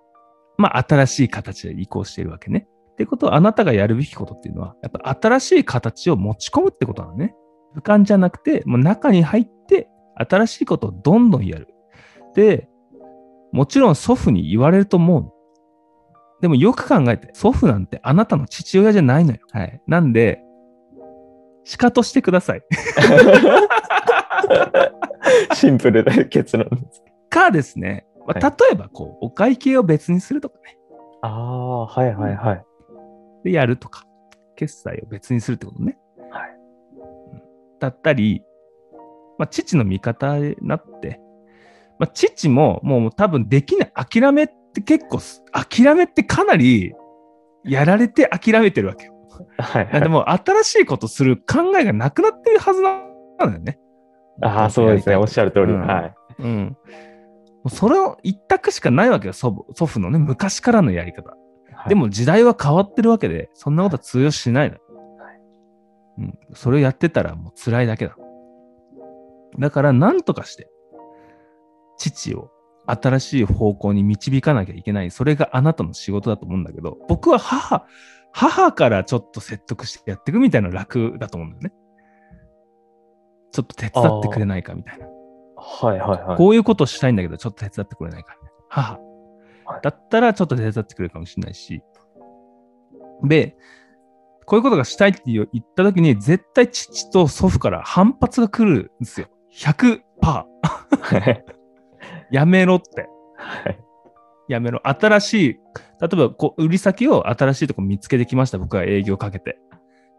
まあ、新しい形で移行しているわけね。ってことは、あなたがやるべきことっていうのは、やっぱ新しい形を持ち込むってことなのね。俯瞰じゃなくて、もう中に入って、新しいことをどんどんやる。で、もちろん祖父に言われると思う。でもよく考えて、祖父なんてあなたの父親じゃないのよ。はい。なんで、仕方してください。シンプルな結論です。かですね、まあ、例えばこう、お会計を別にするとかね。ああ、はいはいはい。で、やるとか、決済を別にするってことね。はい。だったり、まあ、父の味方になって、まあ、父ももう多分できない、諦めって結構、諦めってかなりやられて諦めてるわけよ。はい、はい。でも新しいことする考えがなくなってるはずなんだよね。ああ、そうですね。おっしゃる通り。うんはい。うん。もうそれを一択しかないわけよ、祖母祖父のね、昔からのやり方。はいで、も時代は変わってるわけで、そんなことは通用しないの。うん、それをやってたらもう辛いだけだ。だから何とかして、父を新しい方向に導かなきゃいけない。それがあなたの仕事だと思うんだけど、僕は母、母からちょっと説得してやっていくみたいなの楽だと思うんだよね。ちょっと手伝ってくれないかみたいな。はいはいはい。こういうことをしたいんだけど、ちょっと手伝ってくれないか。母はい。だったら、ちょっと手伝ってくれるかもしれないし。で、こういうことがしたいって言ったときに、絶対父と祖父から反発が来るんですよ。100%。はいやめろって。はいやめろ。新しい、例えばこう売り先を新しいとこ見つけてきました。僕は営業かけて。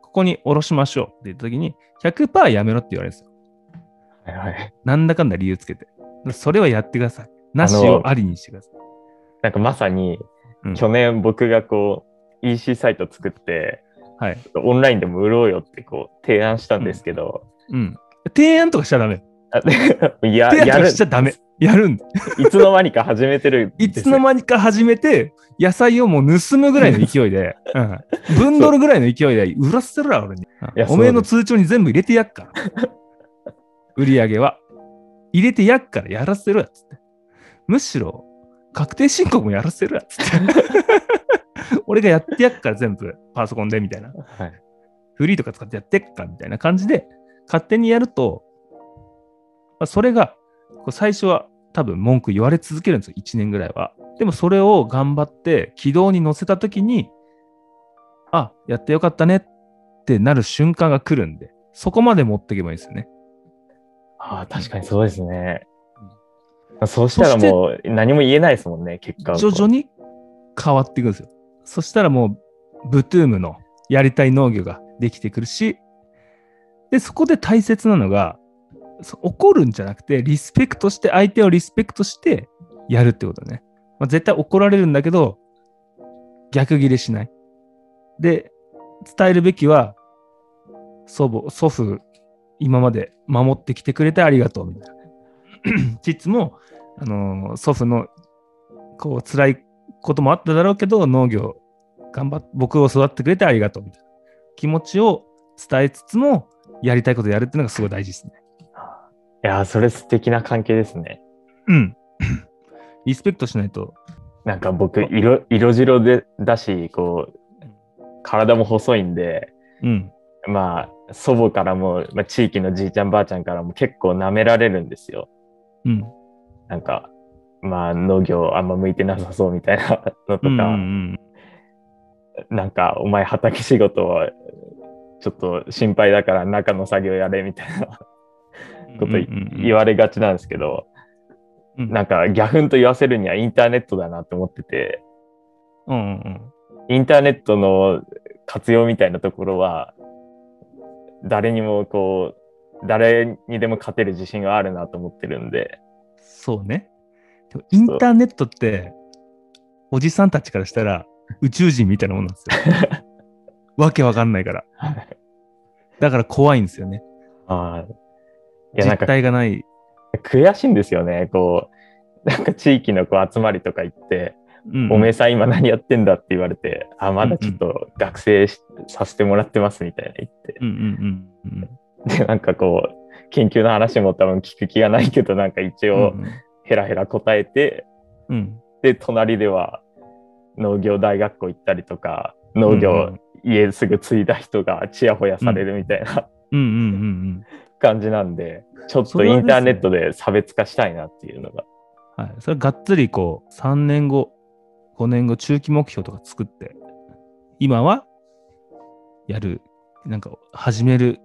ここに下ろしましょうって言ったときに、100%やめろって言われるんですよ。はいはい。なんだかんだ理由つけて。それはやってください。なしをありにしてください。なんかまさに、うん去年僕がこう、EC サイト作って、はい。オンラインでも売ろうよってこう、提案したんですけど、うん。提案とかしちゃダメ。あ [LAUGHS] いや、[LAUGHS] 提案とかやるしちゃダメ。やるんだ。いつの間にか始めてるんいつ。の間にか始めて、野菜をもう盗むぐらいの勢いで、[LAUGHS] うん、分ドルぐらいの勢いで売らせてるわ、俺に。やおめえの通帳に全部入れてやっから。売り上げは。入れてやっからやらせるやつって。むしろ、確定申告もやらせるやつって。[LAUGHS] 俺がやってやっから全部パソコンでみたいな。はいフリーとか使ってやってっかみたいな感じで、勝手にやると、まあそれが、最初は多分文句言われ続けるんですよ、1年ぐらいは。でもそれを頑張って軌道に乗せたときに、あ、やってよかったねってなる瞬間が来るんで、そこまで持っていけばいいですよね。ああ、確かにそうですね。そうしたらもう何も言えないですもんね、結果徐々に変わっていくんですよ。そしたらもう、ブトゥームのやりたい農業ができてくるし、で、そこで大切なのが、そ怒るんじゃなくて、リスペクトして、相手をリスペクトしてやるってことね。まあ、絶対怒られるんだけど、逆ギレしない。で、伝えるべきは、祖母、祖父、今まで守ってきてくれてありがとう、みたいな。[CLEARS THROAT] 父も、あのー祖父の、こう、辛いこともあっただろうけど、農業、頑張っ、僕を育ってくれてありがとう、みたいな気持ちを伝えつつも、やりたいことやるっていうのがすごい大事ですね。いやー、それ素敵な関係ですね。うん。[COUGHS] リスペクトしないと、なんか僕、色色白でだし、こう、体も細いんで、うん。まあ、祖母からも、まあ、地域のじいちゃんばあちゃんからも結構舐められるんですよ。うん。なんか、まあ、農業あんま向いてなさそうみたいな [LAUGHS] のとか、うんうんなんか、お前畑仕事はちょっと心配だから中の作業やれみたいなう [LAUGHS] んことうんうんうん。言われがちなんですけど、うん。なんか、ギャフンと言わせるにはインターネットだなって思ってて、うんうん。インターネットの活用みたいなところは、誰にもこう、誰にでも勝てる自信があるなと思ってるんで、そうね。でもインターネットって、おじさんたちからしたら宇宙人みたいなもんなんですよ。[LAUGHS] わけわかんないから。だから怖いんですよね。ああ。いや、実か体がない。悔しいんですよね。こう、なんか地域のこう集まりとか行って、うんおめえさん今何やってんだって言われて、あ、まだちょっと学生しさせてもらってますみたいな言って。うんうんうんで、なんかこう、研究の話も多分聞く気がないけど、なんか一うん。応ヘラヘラ答えて、うん。で、隣では農業大学校行ったりとか、農業うん家すぐ継いだ人がちやほやされるみたいな感じなんで、ちょっとインターネットで差別化したいなっていうのが。うん。はい。それがっつりこう、3年後、5年後、中期目標とか作って、今はやる、なんか始める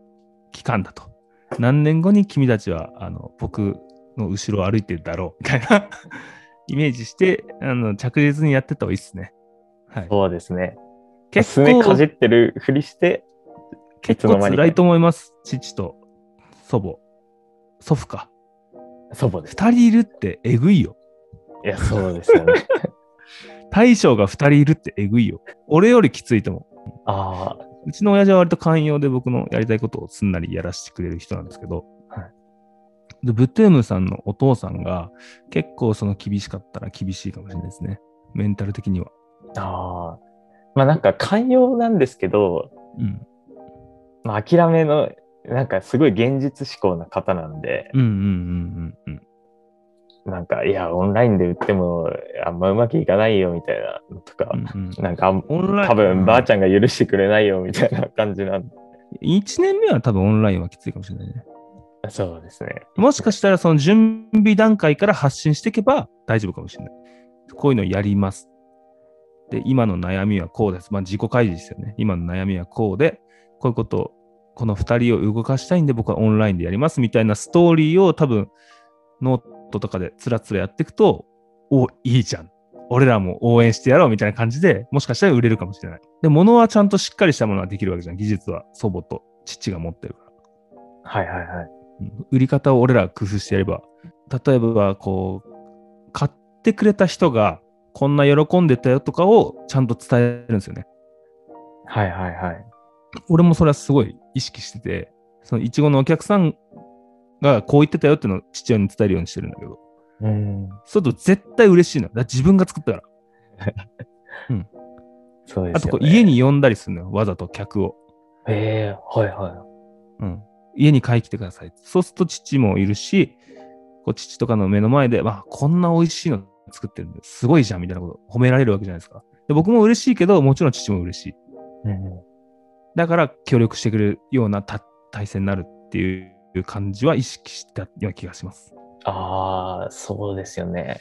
期間だと。何年後に君たちは、あの、僕の後ろを歩いてるだろう、みたいな [LAUGHS] イメージして、あの、着実にやってった方がいいですね。はい。そうですね。結すねか構じ、ってるふりして、い結構辛いと思います。父と祖母。祖父か。祖母です。二人いるってえぐいよ。いや、そうですよね。[LAUGHS] 大将が二人いるってえぐいよ。俺よりきついと思う。ああ、うちの親父は割と寛容で僕のやりたいことをすんなりやらせてくれる人なんですけど、はい、でブトゥームさんのお父さんが結構その厳しかったら厳しいかもしれないですね。メンタル的には。ああ。まあなんか寛容なんですけど、うん、まあ諦めの、なんかすごい現実志向な方なんで、うんうんうんうんうん。なんか、いや、オンラインで売ってもあんまうまくいかないよみたいなのとか、うんうん、なんか、オンライン多分ばあちゃんが許してくれないよみたいな感じなんで。1年目は多分オンラインはきついかもしれないね。そうですね。もしかしたらその準備段階から発信していけば大丈夫かもしれない。こういうのやります。で、今の悩みはこうです。まあ自己開示ですよね。今の悩みはこうで、こういうことを、この2人を動かしたいんで僕はオンラインでやりますみたいなストーリーを多分ノートとかでつらつらやっていくと、お、いいじゃん。俺らも応援してやろうみたいな感じで、もしかしたら売れるかもしれない。で、物はちゃんとしっかりしたものができるわけじゃん。技術は祖母と父が持ってるから。はいはいはい。売り方を俺ら工夫してやれば、例えば、こう、買ってくれた人がこんな喜んでたよとかをちゃんと伝えるんですよね。はいはいはい。俺もそれはすごい意識してて、そのいちごのお客さんがこう言ってたよっていうのを父親に伝えるようにしてるんだけど、うん。そうすると絶対嬉しいの。だ自分が作ったから。[LAUGHS] うん。そうです、ね、あとこう家に呼んだりするのよ、わざと客を。へえー、はいはい。うん。家に帰ってきてください。そうすると父もいるし、こう父とかの目の前で、まあ、こんな美味しいの作ってるんですごいじゃんみたいなこと褒められるわけじゃないですか。で僕も嬉しいけど、もちろん父も嬉しい。うん、だから協力してくれるような体制になるっていう感じは意識したような気がします。ああ、そうですよね。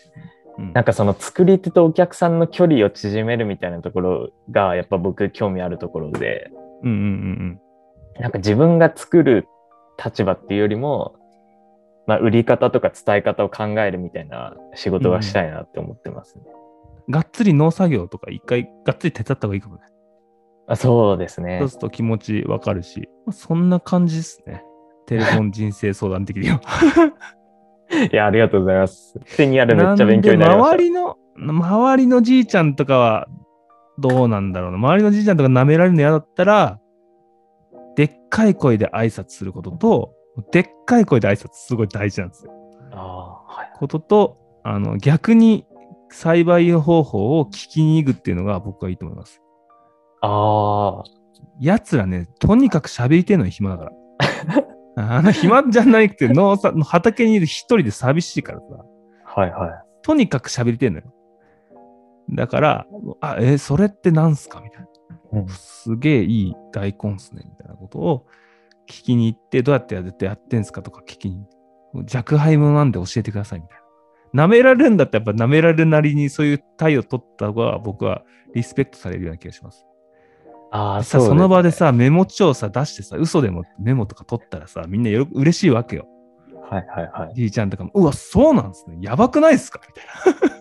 うん、なんかその作り手とお客さんの距離を縮めるみたいなところがやっぱ僕興味あるところで、うんうんうん、なんか自分が作る立場っていうよりも、まあ、売り方とか伝え方を考えるみたいな仕事がしたいなって思ってますね。うん、がっつり農作業とか一回がっつり手伝った方がいいかもね。あそうですね。そうすると気持ちわかるし、まあ、そんな感じですね。テレフォン人生相談的には。[LAUGHS] いや、ありがとうございます。手にあるめっちゃ勉強になりました。周りの、周りのじいちゃんとかはどうなんだろうな。周りのじいちゃんとか舐められるの嫌だったら、でっかい声で挨拶することと、でっかい声で挨拶すごい大事なんですよ。あはい、ことと、あの逆に栽培方法を聞きに行くっていうのが僕はいいと思います。ああ。奴らね、とにかく喋りてんのに暇だから。あの暇じゃなくて [LAUGHS] 農作の畑にいる一人で寂しいからさ。はいはい。とにかく喋りてんのよ。だから、あ、えそれって何すか？みたいな。すげえいい大根っすね、みたいなことを聞きに行って、どうやってやってやってんすかとか聞きに、若輩者なんで教えてください、みたいな。舐められるんだったらやっぱ舐められるなりにそういう態度を取った方が僕はリスペクトされるような気がします。ああ、そう、ね、その場でさ、メモ帳さ出してさ、嘘でもメモとか取ったらさ、みんなよ嬉しいわけよ。はいはいはい。じいちゃんとかも、うわ、そうなんですね。やばくないですか？みたい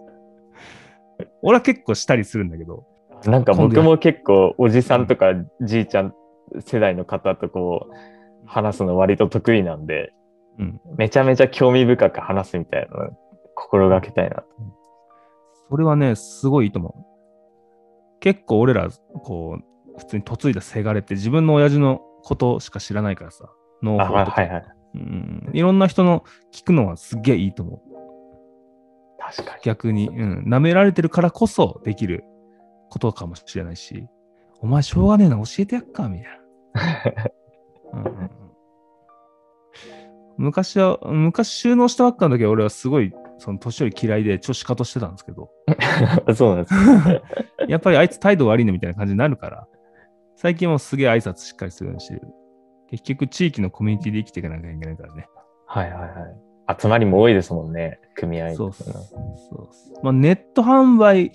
な。[LAUGHS] 俺は結構したりするんだけど。なんか僕も結構おじさんとかじいちゃん世代の方とこう話すの割と得意なんで、うん、めちゃめちゃ興味深く話すみたいなの心がけたいなと。それはね、すごいいいと思う。結構俺ら、こう、普通に嫁いだせがれって自分の親父のことしか知らないからさ、農法とか、はいはい、うん。いろんな人の聞くのはすげえいいと思う。確かに。逆に、うん、舐められてるからこそできることかもしれないし、お前しょうがねえな、教えてやっか、みたいな。[LAUGHS] うんうん昔は、昔収納したばっかの時は俺はすごい、その年寄り嫌いで調子かとしてたんですけど。[LAUGHS] そうなんです [LAUGHS] やっぱりあいつ態度悪いねみたいな感じになるから、最近もすげえ挨拶しっかりするようにしてる。結局地域のコミュニティで生きていかなきゃいけないからね。はいはいはい。集まりも多いですもんね、組合そうそうそうまあ、ネット販売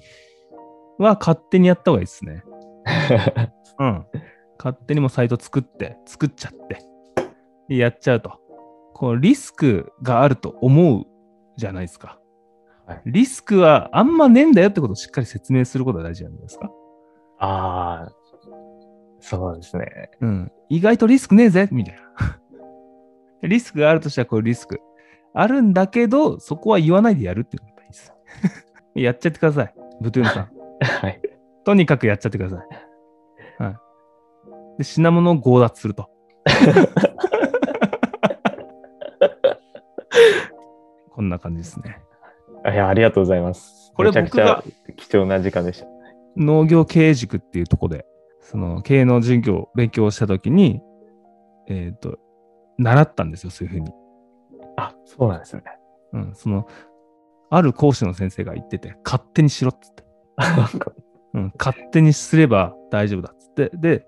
は勝手にやった方がいいですね。[LAUGHS] うん。勝手にもサイト作って、作っちゃって、やっちゃうと。こうリスクがあると思うじゃないですか。はい、リスクはあんまねえんだよってことをしっかり説明することが大事なんですかああ、そうですね。うん。意外とリスクねえぜみたいな。リスクがあるとしたらこうリスク。あるんだけど、そこは言わないでやるっていうのがいいです。[LAUGHS] やっちゃってください。ブトゥーンさん。はい。とにかくやっちゃってください。はい。で品物を強奪すると。[LAUGHS] こんな感じですね。いや、ありがとうございます。これめちゃくちゃ貴重な時間でした。農業経営塾っていうとこで、その経営の授業、勉強をしたときに、えっ、ー、と、習ったんですよ、そういうふうに。あ、そうなんですね。うん、その、ある講師の先生が言ってて、勝手にしろっつって。[LAUGHS] うん、勝手にすれば大丈夫だっつって。で、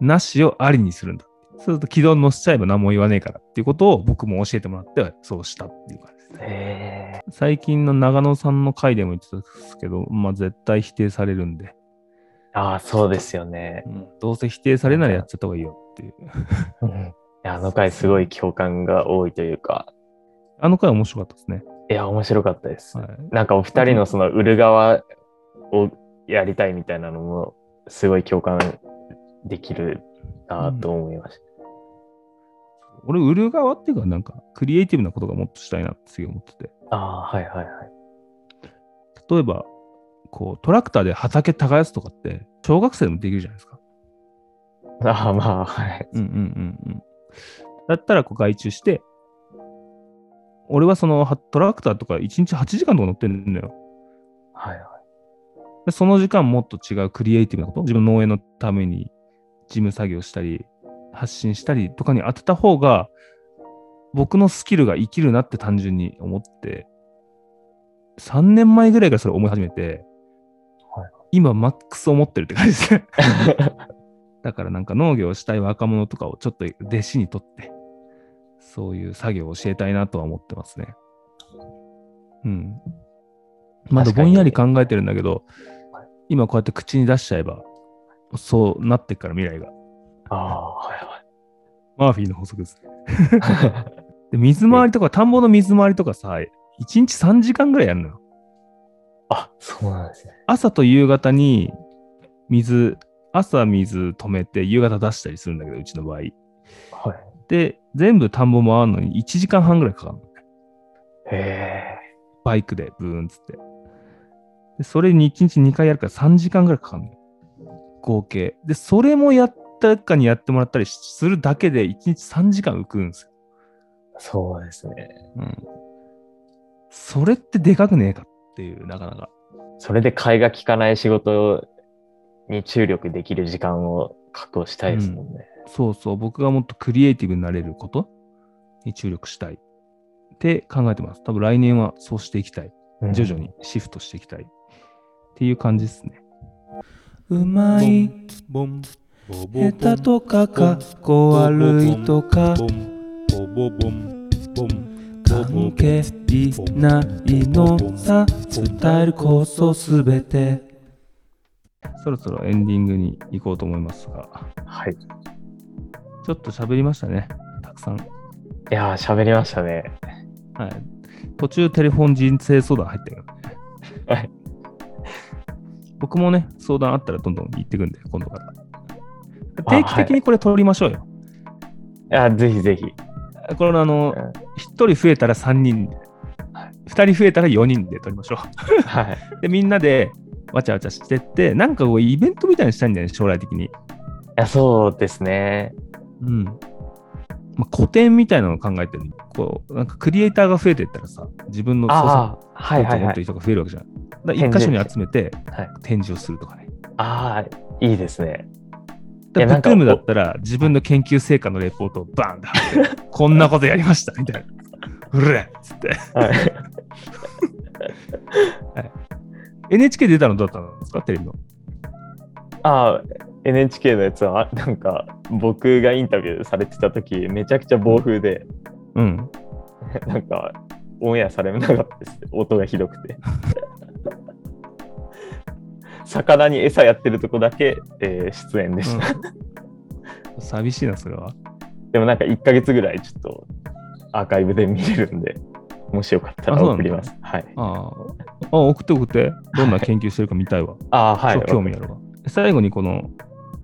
なしをありにするんだ。そうすると軌道に乗せちゃえば何も言わねえからっていうことを僕も教えてもらってそうしたっていう感じですね。最近の長野さんの回でも言ってたんですけど、まあ絶対否定されるんで。ああ、そうですよね、うん。どうせ否定されならやっちゃった方がいいよっていう。うん、あの回すごい共感が多いというか。あの回面白かったですね。いや、面白かったです。はい、なんかお二人のその売る側をやりたいみたいなのもすごい共感できるなと思いました。うん、俺、売る側っていうか、なんかクリエイティブなことがもっとしたいなって思ってて。ああ、はいはいはい。例えば、こう、トラクターで畑耕すとかって、小学生でもできるじゃないですか。ああ、まあ、はい。うんうんうんうん。だったら、こう、外注して、俺はそのトラクターとか1日8時間とか乗ってるんだよ。はいはい。でその時間もっと違うクリエイティブなこと、自分の農園のために事務作業したり、発信したりとかに当てた方が、僕のスキルが生きるなって単純に思って、3年前ぐらいからそれ思い始めて、はい、今マックス思ってるって感じですね。だからなんか農業をしたい若者とかをちょっと弟子にとって、そういう作業を教えたいなとは思ってますね。うん。まだぼんやり考えてるんだけど、今こうやって口に出しちゃえば、そうなってから未来が。ああ、はいはい。マーフィーの法則ですね。[LAUGHS] で水回りとか、田んぼの水回りとかさ、1日3時間ぐらいやるのよ。あ、そうなんですね。朝と夕方に水、朝水止めて夕方出したりするんだけど、うちの場合。はい。で、全部田んぼ回るのに1時間半ぐらいかかるのね。へえ。バイクでブーンつって。でそれに1日2回やるから3時間ぐらいかかるの。合計。で、それもやったかにやってもらったりするだけで1日3時間浮くんですよ。そうですね。うん。それってでかくねえかっていう、なかなか。それで替えが利かない仕事に注力できる時間を確保したいですもんね。うん、そうそう。僕がもっとクリエイティブになれることに注力したいって考えてます。多分来年はそうしていきたい。徐々にシフトしていきたい。っていう感じですね。うまい、下手とかかっこ悪いとか、関係ないのさ、伝えるこそすべて。そろそろエンディングに行こうと思いますが。はい。ちょっと喋りましたね。たくさん。いやー、喋りましたね。はい。途中テレフォン人生相談入ったよね。はい。僕もね、相談あったらどんどん言ってくんで、今度から。定期的にこれ取りましょうよ。いや、ぜひぜひ。これあの、1人増えたら3人で、2人増えたら4人で取りましょう。はい。[LAUGHS] で、みんなでわちゃわちゃしてって、なんかこうイベントみたいにしたいんだよね、将来的に。いや、そうですね。うん。まあ、古典みたいなのを考えてるこう、なんかクリエイターが増えていったらさ、自分の操作はいはい、持ってる人が増えるわけじゃん。だ一箇所に集めて、展示をするとかね。ああ、いいですね。ブックームだったら自分の研究成果のレポートをバーンって貼って、こんなことやりましたみたいな。うれっつって。はいはい、NHK 出たのどうだったんですかテレビの？ああ、NHK のやつは、なんか、僕がインタビューされてた時、めちゃくちゃ暴風で、うん。[LAUGHS] なんか、オンエアされなかったです。音がひどくて。魚に餌やってるとこだけ、えー、出演でした、うん、寂しいな、それは。でもなんか1か月ぐらいちょっとアーカイブで見れるんで、もしよかったら送ります。はい。ああ、送って送って。どんな研究してるか見たいわ。[LAUGHS] ああ、はい。興味あるわ。最後にこの、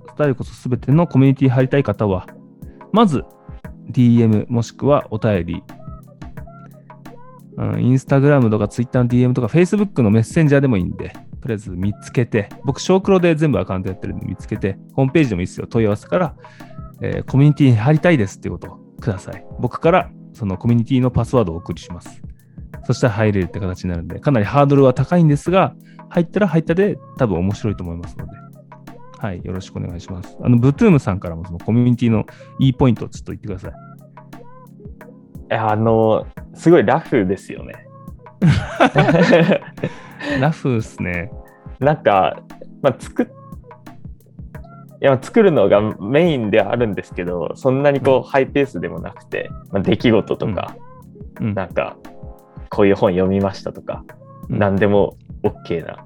スタイルこそすべてのコミュニティ入りたい方は、まず DM もしくはお便り、うん、インスタグラムとかツイッターの DM とか Facebook のメッセンジャーでもいいんで、とりあえず見つけて、僕、小黒で全部アカウントやってるんで見つけて、ホームページでもいいですよ、問い合わせから、えー、コミュニティに入りたいですっていうことをください。僕からそのコミュニティのパスワードをお送りします。そしたら入れるって形になるんで、かなりハードルは高いんですが、入ったら入ったで多分面白いと思いますので、はい、よろしくお願いします。あの、ブトゥームさんからもそのコミュニティのいいポイントをちょっと言ってください。あの、すごいラフですよね。[LAUGHS] ラフっすね。なんか、まあ、作っいや作るのがメインではあるんですけど、そんなにこう、ハイペースでもなくて、まあ、出来事とか、うん、なんか、こういう本読みましたとか、うん、何でも OK な。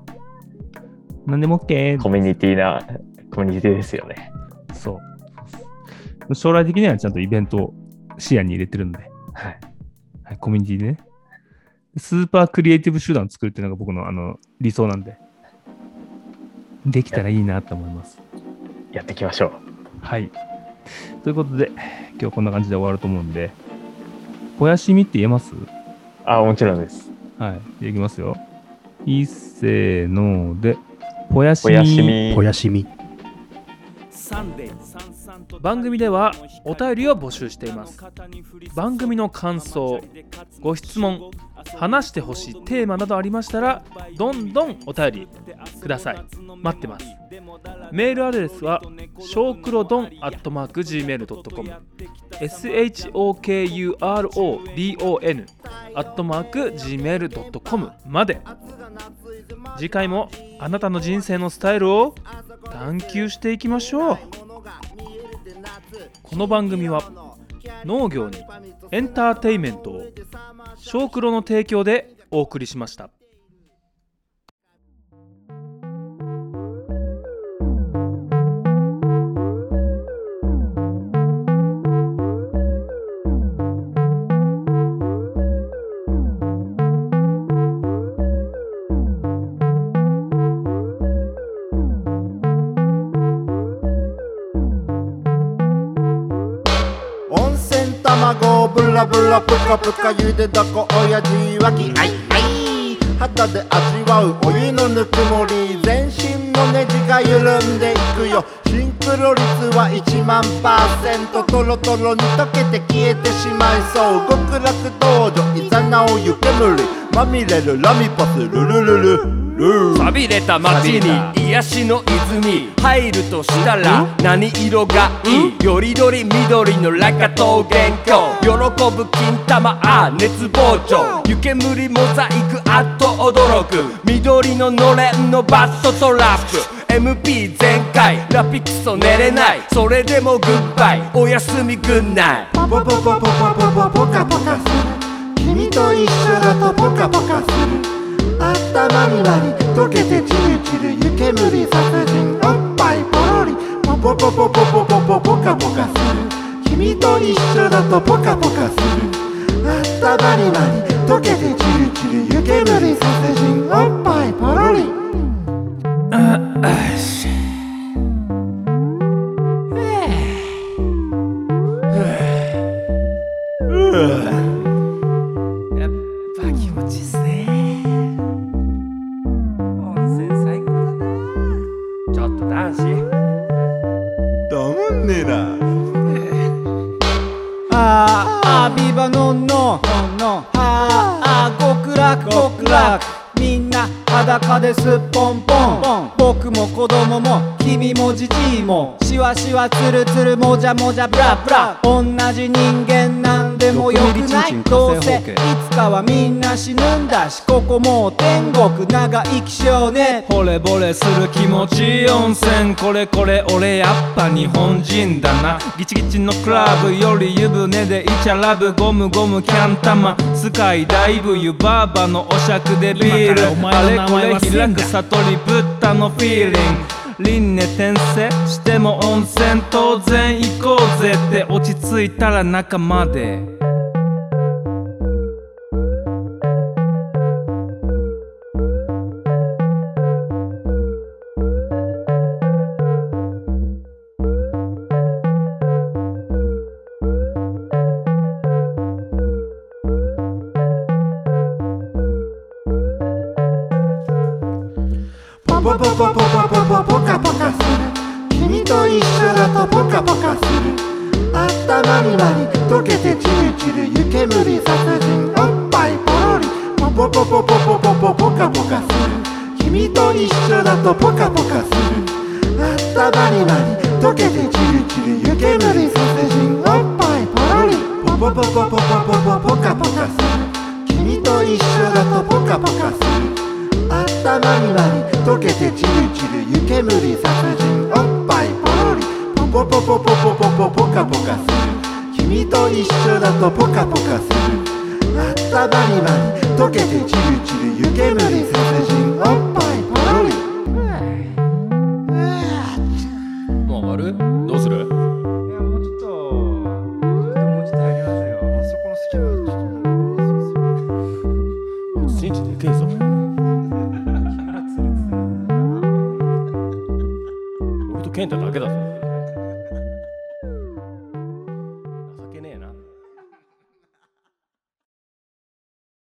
何でも OK。コミュニティな、コミュニティですよね。そう。将来的にはちゃんとイベントを視野に入れてるんで、はい。はい、コミュニティでね。スーパークリエイティブ集団を作るっていうのが僕のあの理想なんで、できたらいいなと思います。やっていきましょう。はい。ということで、今日こんな感じで終わると思うんで、ぽやしみって言えます？あ、もちろんです。はい。いきますよ。いっせーので、ぽやしみ。ぽやしみ。番組ではお便りを募集しています。番組の感想ご質問話してほしいテーマなどありましたらどんどんお便りください。待ってます。メールアドレスはショークロドンアットマーク Gmail.com SHOKURODON アットマーク Gmail.com まで。次回もあなたの人生のスタイルを探求していきましょう。この番組は農業にエンターテイメントを小黒の提供でお送りしました。ラブラプカプカゆでだこ親父はき。あいあい。肌で味わうお湯のぬくもり。全身のネジが緩んでいくよ。シンクロ率は1万パーセント。トロトロに溶けて消えてしまいそう。極楽道場いざなお湯煙。まみれるラミパス。ルルルル寂れた街に癒しの泉。入るとしたら何色がいい？よりどり緑のラカ桃源郷喜ぶ金玉あ熱膨張。湯煙モザイクあっと驚く。緑ののれんのバットトラップ。MP 全開。ラピクソ寝れない。それでもグッバイ。おやすみグンナイ。ポポポポポポポポポカポカする。君と一緒だとポカポカする。あったまりまり溶けてチルチル湯煙殺人おっぱいポロリポポポポポポポポポカポカする。君と一緒だとポカポカする。あったまりまり溶けてチルチル湯煙殺人。おっぱいポロリ。ああしあビバノンノンノはあ極楽極楽みんな裸ですポンポン」「ぼ僕も子供も君もじじいもしわしわつるつるもじゃもじゃブラブラ同じ人間なんでもよくない。どうせいつかはみんな死ぬんだしここもう天国長生きしようね。惚れ惚れする気持ち温泉。これこれ俺やっぱ日本人だな。ギチギチのクラブより湯船でイチャラブゴムゴムキャン玉スカイダイブ湯バーバのお酌でビール。あれこれ開く悟りブッダのフィーリング輪廻転生。しても温泉当然行こうぜ。って落ち着いたら中まで。ポカポカする頭にまに溶けてチルチル湯煙殺人おっぱいポロリポポポポポポポポポカポカする君と一緒だとポカポカする頭にまに溶けてチルチル湯煙殺人おっぱいポロリポポポポポポポポポカポカする君と一緒だとポカポカする頭にまに溶けてチルチル湯煙殺人おっぱいポロリポポポポポポポポカポカする君と一緒だとポカポカするあったまりまり溶けてチルチル湯煙殺人おっぱい